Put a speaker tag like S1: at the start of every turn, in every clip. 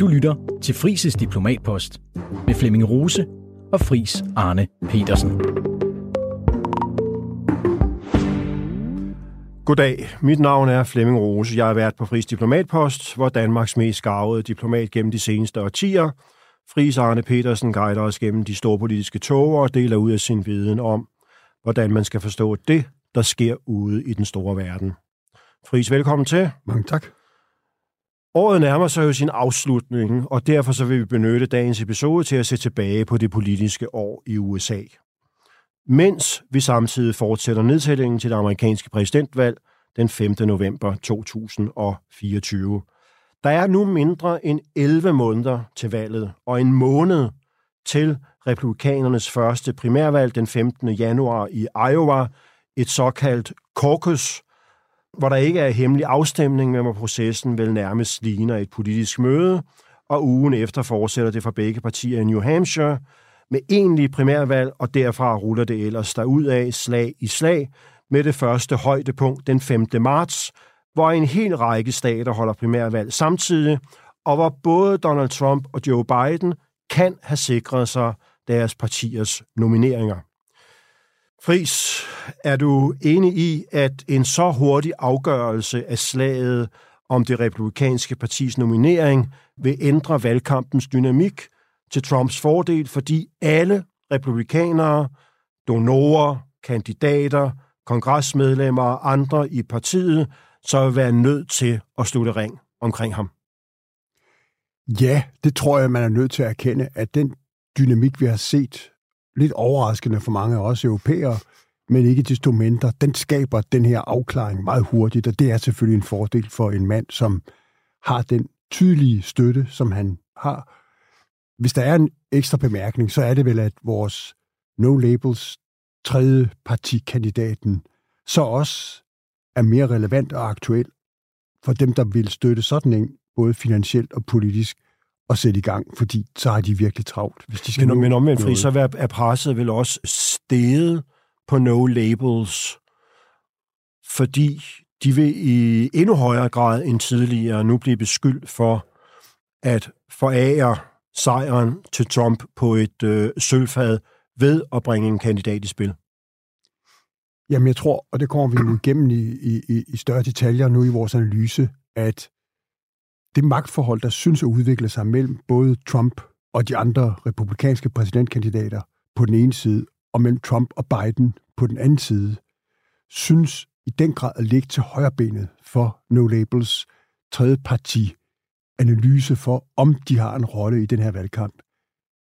S1: Du lytter til Frises Diplomatpost med Flemming Rose og Fris Arne Petersen.
S2: Goddag, mit navn er Flemming Rose. Jeg har været på Fris Diplomatpost, hvor Danmarks mest skarvede diplomat gennem de seneste årtier. Fris Arne Petersen guider os gennem de store politiske tog og deler ud af sin viden om, hvordan man skal forstå det, der sker ude i den store verden. Fris, velkommen til.
S3: Mange tak.
S2: Året nærmer sig jo sin afslutning, og derfor så vil vi benytte dagens episode til at se tilbage på det politiske år i USA. Mens vi samtidig fortsætter nedtællingen til det amerikanske præsidentvalg den 5. november 2024. Der er nu mindre end 11 måneder til valget, og en måned til republikanernes første primærvalg den 15. januar i Iowa, et såkaldt caucus, hvor der ikke er hemmelig afstemning, men hvor processen vel nærmest ligner et politisk møde, og ugen efter fortsætter det for begge partier i New Hampshire med egentlig primærvalg, og derfra ruller det ellers ud af slag i slag med det første højdepunkt den 5. marts, hvor en hel række stater holder primærvalg samtidig, og hvor både Donald Trump og Joe Biden kan have sikret sig deres partiers nomineringer. Fris, er du enig i, at en så hurtig afgørelse af slaget om det republikanske partis nominering vil ændre valgkampens dynamik til Trumps fordel, fordi alle republikanere, donorer, kandidater, kongresmedlemmer og andre i partiet så vil være nødt til at slutte ring omkring ham?
S3: Ja, det tror jeg, man er nødt til at erkende, at den dynamik, vi har set, lidt overraskende for mange af os europæere, men ikke desto mindre, den skaber den her afklaring meget hurtigt, og det er selvfølgelig en fordel for en mand, som har den tydelige støtte, som han har. Hvis der er en ekstra bemærkning, så er det vel, at vores No Labels tredje partikandidaten så også er mere relevant og aktuel for dem, der vil støtte sådan en, både finansielt og politisk, at sætte i gang, fordi så har de virkelig travlt.
S2: Hvis de skal men, men omvendt fri, så er presset vel også steget på no labels, fordi de vil i endnu højere grad end tidligere nu blive beskyldt for at forære sejren til Trump på et øh, sølvfad ved at bringe en kandidat i spil.
S3: Jamen, jeg tror, og det kommer vi nu igennem i, i, i større detaljer nu i vores analyse, at det magtforhold, der synes at udvikle sig mellem både Trump og de andre republikanske præsidentkandidater på den ene side, og mellem Trump og Biden på den anden side, synes i den grad at ligge til højrebenet for No Labels tredje parti analyse for, om de har en rolle i den her valgkamp.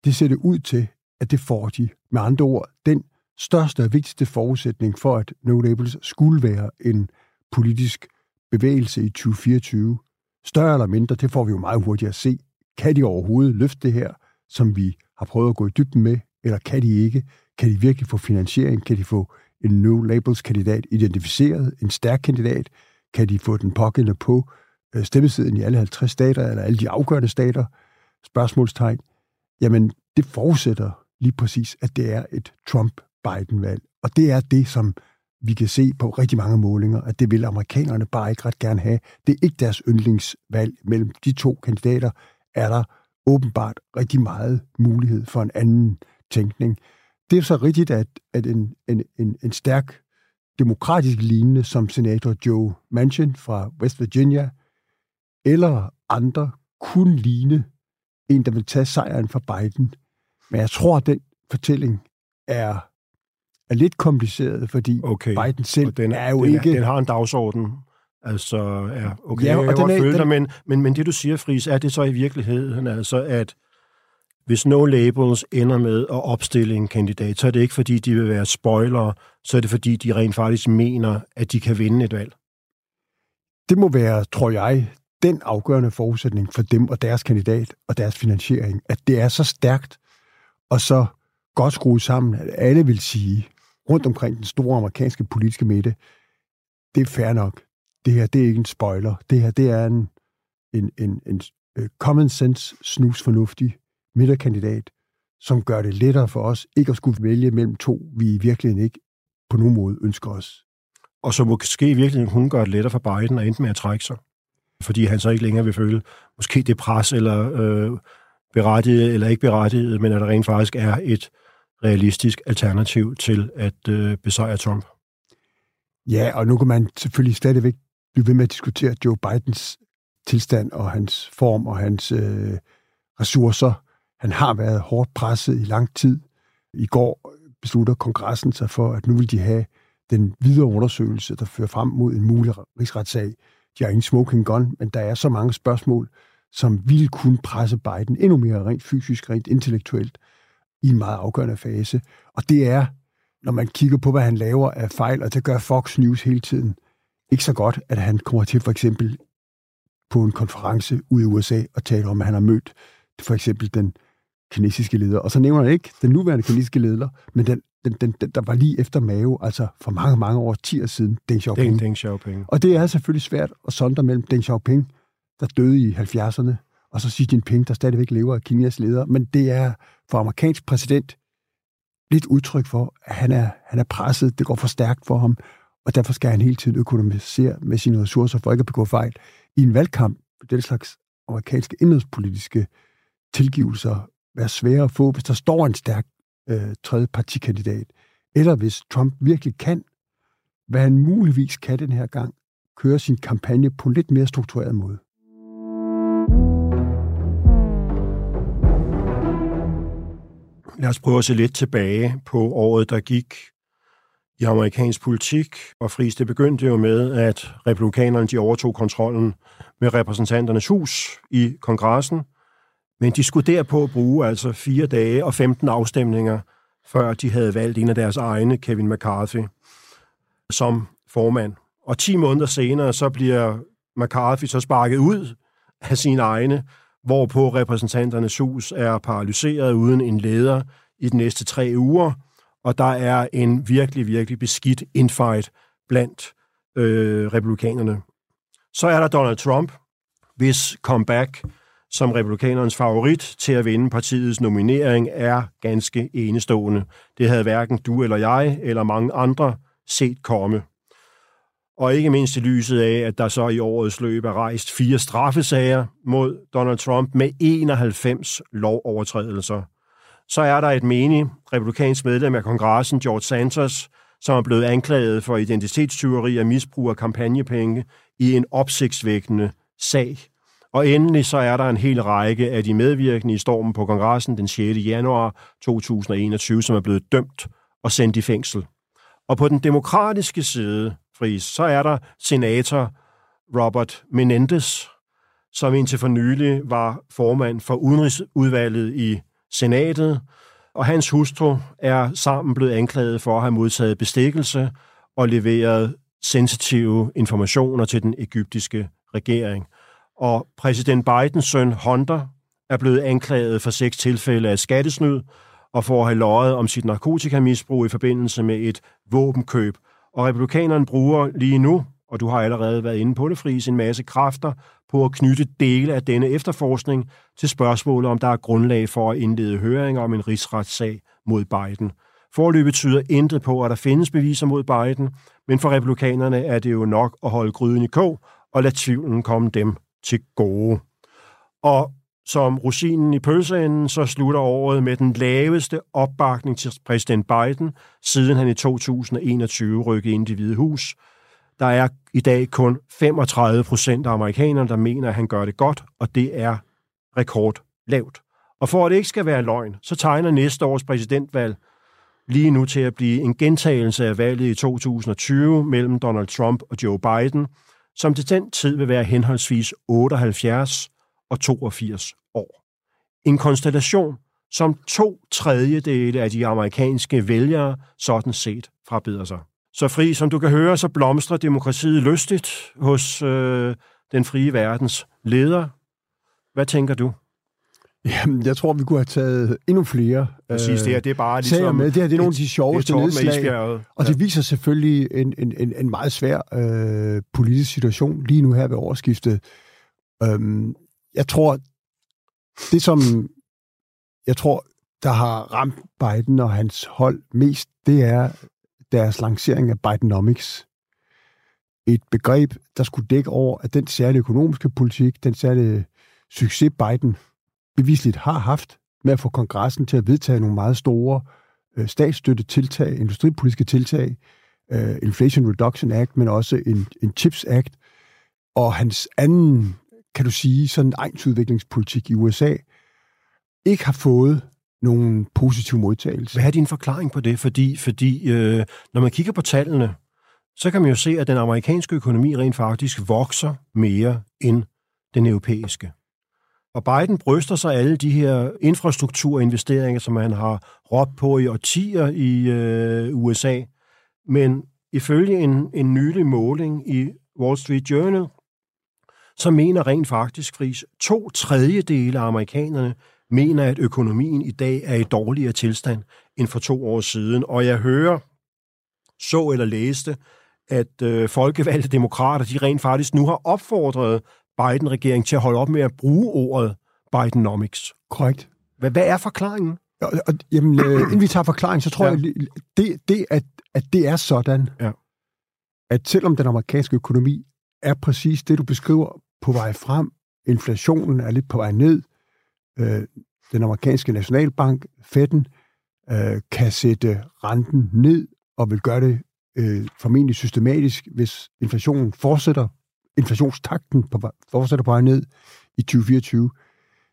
S3: Det ser det ud til, at det får de. Med andre ord, den største og vigtigste forudsætning for, at No Labels skulle være en politisk bevægelse i 2024, større eller mindre, det får vi jo meget hurtigt at se. Kan de overhovedet løfte det her, som vi har prøvet at gå i dybden med, eller kan de ikke? Kan de virkelig få finansiering? Kan de få en No Labels-kandidat identificeret, en stærk kandidat? Kan de få den pågældende på øh, stemmesiden i alle 50 stater, eller alle de afgørende stater? Spørgsmålstegn. Jamen, det forudsætter lige præcis, at det er et Trump-Biden-valg. Og det er det, som vi kan se på rigtig mange målinger, at det vil amerikanerne bare ikke ret gerne have. Det er ikke deres yndlingsvalg. Mellem de to kandidater er der åbenbart rigtig meget mulighed for en anden tænkning. Det er så rigtigt, at, at en, en, en, en stærk demokratisk lignende som senator Joe Manchin fra West Virginia, eller andre kunne ligne en, der vil tage sejren fra Biden. Men jeg tror, at den fortælling er er lidt kompliceret, fordi okay. Biden selv
S2: den,
S3: er jo
S2: den,
S3: ikke...
S2: Den har en dagsorden. Altså, ja, okay, ja, og jeg kan er, føle dig, men, men, men det du siger, Friis, er det så i virkeligheden, altså, at hvis No Labels ender med at opstille en kandidat, så er det ikke, fordi de vil være spoiler, så er det, fordi de rent faktisk mener, at de kan vinde et valg.
S3: Det må være, tror jeg, den afgørende forudsætning for dem og deres kandidat og deres finansiering, at det er så stærkt og så godt skruet sammen, at alle vil sige, rundt omkring den store amerikanske politiske midte, det er fair nok. Det her, det er ikke en spoiler. Det her, det er en, en, en, en øh, common sense, snusfornuftig midterkandidat, som gør det lettere for os ikke at skulle vælge mellem to, vi i virkeligheden ikke på nogen måde ønsker os.
S2: Og så måske i virkeligheden hun gør det lettere for Biden at ende med at trække sig. fordi han så ikke længere vil føle måske det pres, eller øh, berettiget eller ikke berettiget, men at der rent faktisk er et realistisk alternativ til at øh, besejre Trump.
S3: Ja, og nu kan man selvfølgelig stadigvæk blive ved med at diskutere Joe Bidens tilstand og hans form og hans øh, ressourcer. Han har været hårdt presset i lang tid. I går beslutter kongressen sig for, at nu vil de have den videre undersøgelse, der fører frem mod en mulig rigsretssag. De har ingen smoking gun, men der er så mange spørgsmål, som ville kunne presse Biden endnu mere rent fysisk, rent intellektuelt, i en meget afgørende fase. Og det er, når man kigger på, hvad han laver af fejl, og det gør Fox News hele tiden, ikke så godt, at han kommer til for eksempel på en konference ude i USA og taler om, at han har mødt for eksempel den kinesiske leder. Og så nævner han ikke den nuværende kinesiske leder, men den, den, den, den der var lige efter Mao, altså for mange, mange år, 10 år siden, Deng Xiaoping.
S2: Deng, Deng Xiaoping.
S3: Og det er selvfølgelig svært at sondre mellem Deng Xiaoping, der døde i 70'erne, og så Xi Jinping, der stadigvæk lever af Kinas leder. Men det er for amerikansk præsident lidt udtryk for, at han er, han er presset, det går for stærkt for ham, og derfor skal han hele tiden økonomisere med sine ressourcer for ikke at begå fejl. I en valgkamp, det slags amerikanske indrigspolitiske tilgivelser, være svære at få, hvis der står en stærk øh, tredje partikandidat, eller hvis Trump virkelig kan, hvad han muligvis kan den her gang, køre sin kampagne på en lidt mere struktureret måde.
S2: Lad os prøve at se lidt tilbage på året, der gik i amerikansk politik, og Friis, det begyndte jo med, at republikanerne de overtog kontrollen med repræsentanternes hus i kongressen, men de skulle derpå bruge altså fire dage og 15 afstemninger, før de havde valgt en af deres egne, Kevin McCarthy, som formand. Og 10 måneder senere, så bliver McCarthy så sparket ud af sine egne, hvorpå repræsentanternes hus er paralyseret uden en leder i de næste tre uger, og der er en virkelig, virkelig beskidt infight blandt øh, republikanerne. Så er der Donald Trump, hvis comeback som republikanernes favorit til at vinde partiets nominering er ganske enestående. Det havde hverken du eller jeg eller mange andre set komme. Og ikke mindst i lyset af, at der så i årets løb er rejst fire straffesager mod Donald Trump med 91 lovovertrædelser. Så er der et menig republikansk medlem af kongressen, George Santos, som er blevet anklaget for identitetstyveri og misbrug af kampagnepenge i en opsigtsvækkende sag. Og endelig så er der en hel række af de medvirkende i stormen på kongressen den 6. januar 2021, som er blevet dømt og sendt i fængsel. Og på den demokratiske side, Friis, så er der senator Robert Menendez, som indtil for nylig var formand for udenrigsudvalget i senatet, og hans hustru er sammen blevet anklaget for at have modtaget bestikkelse og leveret sensitive informationer til den egyptiske regering. Og præsident Bidens søn Hunter er blevet anklaget for seks tilfælde af skattesnyd og for at have løjet om sit narkotikamisbrug i forbindelse med et våbenkøb. Og republikanerne bruger lige nu, og du har allerede været inde på det, Friis, en masse kræfter på at knytte dele af denne efterforskning til spørgsmålet, om der er grundlag for at indlede høringer om en rigsretssag mod Biden. Forløbet tyder intet på, at der findes beviser mod Biden, men for republikanerne er det jo nok at holde gryden i kog og lade tvivlen komme dem til gode. Og som rosinen i pølseenden, så slutter året med den laveste opbakning til præsident Biden, siden han i 2021 rykkede ind i det hvide hus. Der er i dag kun 35 procent af amerikanerne, der mener, at han gør det godt, og det er rekord lavt. Og for at det ikke skal være løgn, så tegner næste års præsidentvalg lige nu til at blive en gentagelse af valget i 2020 mellem Donald Trump og Joe Biden, som til den tid vil være henholdsvis 78 og 82 år. En konstellation, som to tredjedele af de amerikanske vælgere sådan set frabeder sig. Så fri, som du kan høre, så blomstrer demokratiet lystigt hos øh, den frie verdens leder. Hvad tænker du?
S3: Jamen, jeg tror, vi kunne have taget endnu flere
S2: Præcis, det her, det er bare ligesom...
S3: med. Det her det er nogle af de sjoveste nedslag. Og det viser selvfølgelig en, en, en, en meget svær øh, politisk situation lige nu her ved årsskiftet. Øhm, jeg tror, det som jeg tror, der har ramt Biden og hans hold mest, det er deres lancering af Bidenomics. et begreb, der skulle dække over, at den særlige økonomiske politik, den særlige succes Biden bevisligt har haft med at få kongressen til at vedtage nogle meget store øh, tiltag, industripolitiske tiltag, øh, Inflation Reduction Act, men også en, en CHIPS Act, og hans anden, kan du sige, sådan egensudviklingspolitik i USA, ikke har fået nogen positiv modtagelse.
S2: Hvad er din forklaring på det? Fordi, fordi øh, når man kigger på tallene, så kan man jo se, at den amerikanske økonomi rent faktisk vokser mere end den europæiske. Og Biden bryster sig alle de her infrastrukturinvesteringer, som han har råbt på i årtier i øh, USA. Men ifølge en, en nylig måling i Wall Street Journal, så mener rent faktisk, Fris, to tredjedele af amerikanerne mener, at økonomien i dag er i dårligere tilstand end for to år siden. Og jeg hører, så eller læste, at øh, folkevalgte demokrater, de rent faktisk nu har opfordret Biden-regeringen til at holde op med at bruge ordet Bidenomics.
S3: Korrekt.
S2: Hvad, hvad er forklaringen?
S3: Og, og, jamen, øh, inden vi tager forklaring, så tror ja. jeg, det, det at, at det er sådan,
S2: ja.
S3: at selvom den amerikanske økonomi er præcis det, du beskriver, på vej frem, inflationen er lidt på vej ned, øh, den amerikanske nationalbank, Fed'en, øh, kan sætte renten ned og vil gøre det øh, formentlig systematisk, hvis inflationen fortsætter, inflationstakten på, fortsætter på vej ned i 2024,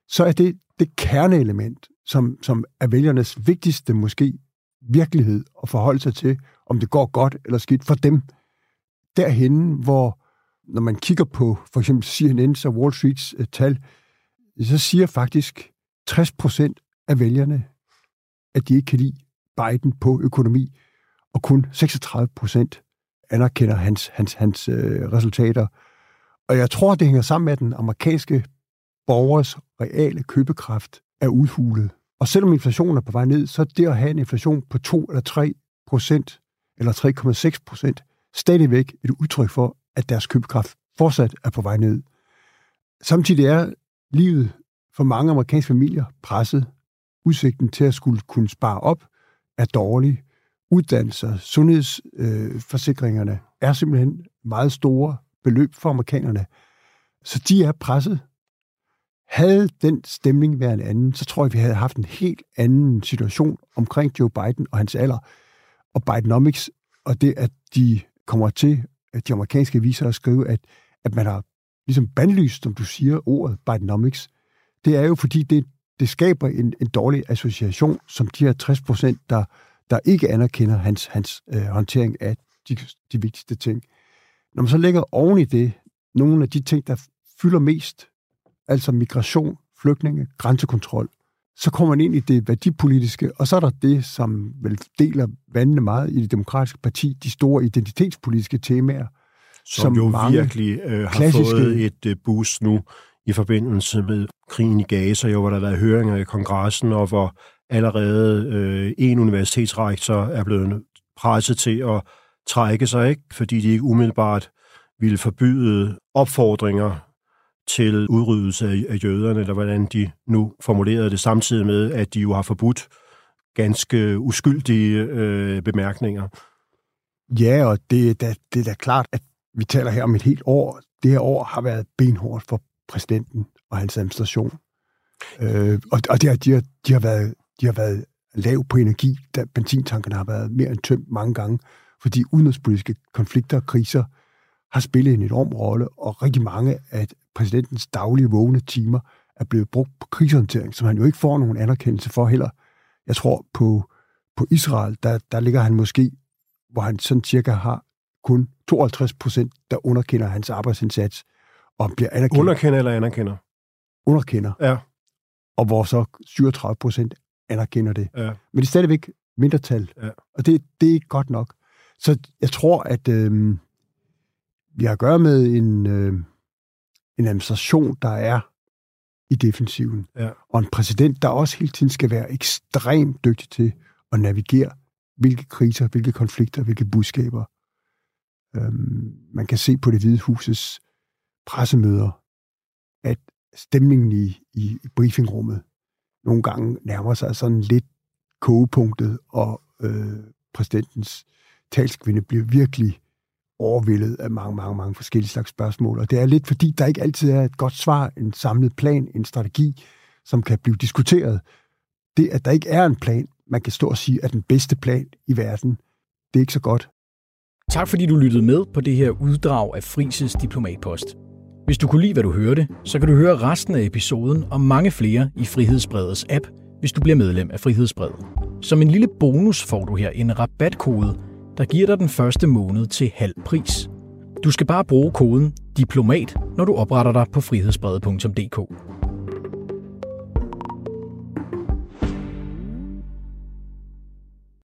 S3: så er det det kerneelement, som, som er vælgernes vigtigste måske virkelighed at forholde sig til, om det går godt eller skidt for dem. Derhen, hvor når man kigger på for eksempel CNN's og Wall Streets uh, tal, så siger faktisk 60 procent af vælgerne, at de ikke kan lide Biden på økonomi, og kun 36 procent anerkender hans, hans, hans øh, resultater. Og jeg tror, det hænger sammen med, at den amerikanske borgers reale købekraft er udhulet. Og selvom inflationen er på vej ned, så er det at have en inflation på 2 eller 3 procent, eller 3,6 procent, stadigvæk et udtryk for, at deres købekraft fortsat er på vej ned. Samtidig er livet for mange amerikanske familier presset. Udsigten til at skulle kunne spare op er dårlig. Uddannelser, sundhedsforsikringerne øh, er simpelthen meget store beløb for amerikanerne. Så de er presset. Havde den stemning været en anden, så tror jeg, vi havde haft en helt anden situation omkring Joe Biden og hans alder. Og Bidenomics, og det, at de kommer til, de amerikanske aviser at skrive, at, at man har ligesom bandlyst, som du siger, ordet Bidenomics, det er jo fordi, det, det skaber en, en dårlig association, som de her 60 procent, der, der ikke anerkender hans, hans øh, håndtering af de, de vigtigste ting. Når man så lægger oven i det nogle af de ting, der fylder mest, altså migration, flygtninge, grænsekontrol, så kommer man ind i det værdipolitiske, og så er der det, som vel deler vandene meget i det demokratiske parti, de store identitetspolitiske temaer,
S2: som, som jo virkelig øh, har klassiske... fået et øh, boost nu i forbindelse med krigen i Gaza, jo, hvor der har været høringer i kongressen, og hvor allerede øh, en universitetsrektor er blevet presset til at trække sig, ikke? fordi de ikke umiddelbart ville forbyde opfordringer til udryddelse af, jøderne, eller hvordan de nu formulerede det, samtidig med, at de jo har forbudt ganske uskyldige øh, bemærkninger.
S3: Ja, og det er, da, det er da klart, at vi taler her om et helt år. Det her år har været benhårdt for præsidenten og hans administration. Øh, og og det har, de, har, de, har været, de har været lav på energi, da benzintankerne har været mere end tømt mange gange, fordi udenrigspolitiske konflikter og kriser har spillet en enorm rolle, og rigtig mange af præsidentens daglige vågne timer er blevet brugt på krigshåndtering, som han jo ikke får nogen anerkendelse for heller. Jeg tror på, på Israel, der, der ligger han måske, hvor han sådan cirka har kun 52 procent, der underkender hans arbejdsindsats, og bliver anerkendt.
S2: Underkender eller anerkender?
S3: Underkender.
S2: Ja.
S3: Og hvor så 37 procent anerkender det.
S2: Ja.
S3: Men det er stadigvæk mindretal,
S2: ja.
S3: og det, det er ikke godt nok. Så jeg tror, at øh, vi har at gøre med en, øh, en administration, der er i defensiven.
S2: Ja.
S3: Og en præsident, der også hele tiden skal være ekstremt dygtig til at navigere, hvilke kriser, hvilke konflikter, hvilke budskaber. Øhm, man kan se på det hvide husets pressemøder, at stemningen i, i, i briefingrummet nogle gange nærmer sig sådan lidt kogepunktet, og øh, præsidentens talskvinde bliver virkelig overvældet af mange, mange, mange forskellige slags spørgsmål. Og det er lidt fordi, der ikke altid er et godt svar, en samlet plan, en strategi, som kan blive diskuteret. Det, at der ikke er en plan, man kan stå og sige, er den bedste plan i verden, det er ikke så godt.
S1: Tak fordi du lyttede med på det her uddrag af Frises Diplomatpost. Hvis du kunne lide, hvad du hørte, så kan du høre resten af episoden og mange flere i Frihedsbredets app, hvis du bliver medlem af Frihedsbredet. Som en lille bonus får du her en rabatkode, der giver dig den første måned til halv pris. Du skal bare bruge koden DIPLOMAT, når du opretter dig på frihedsbrevet.dk.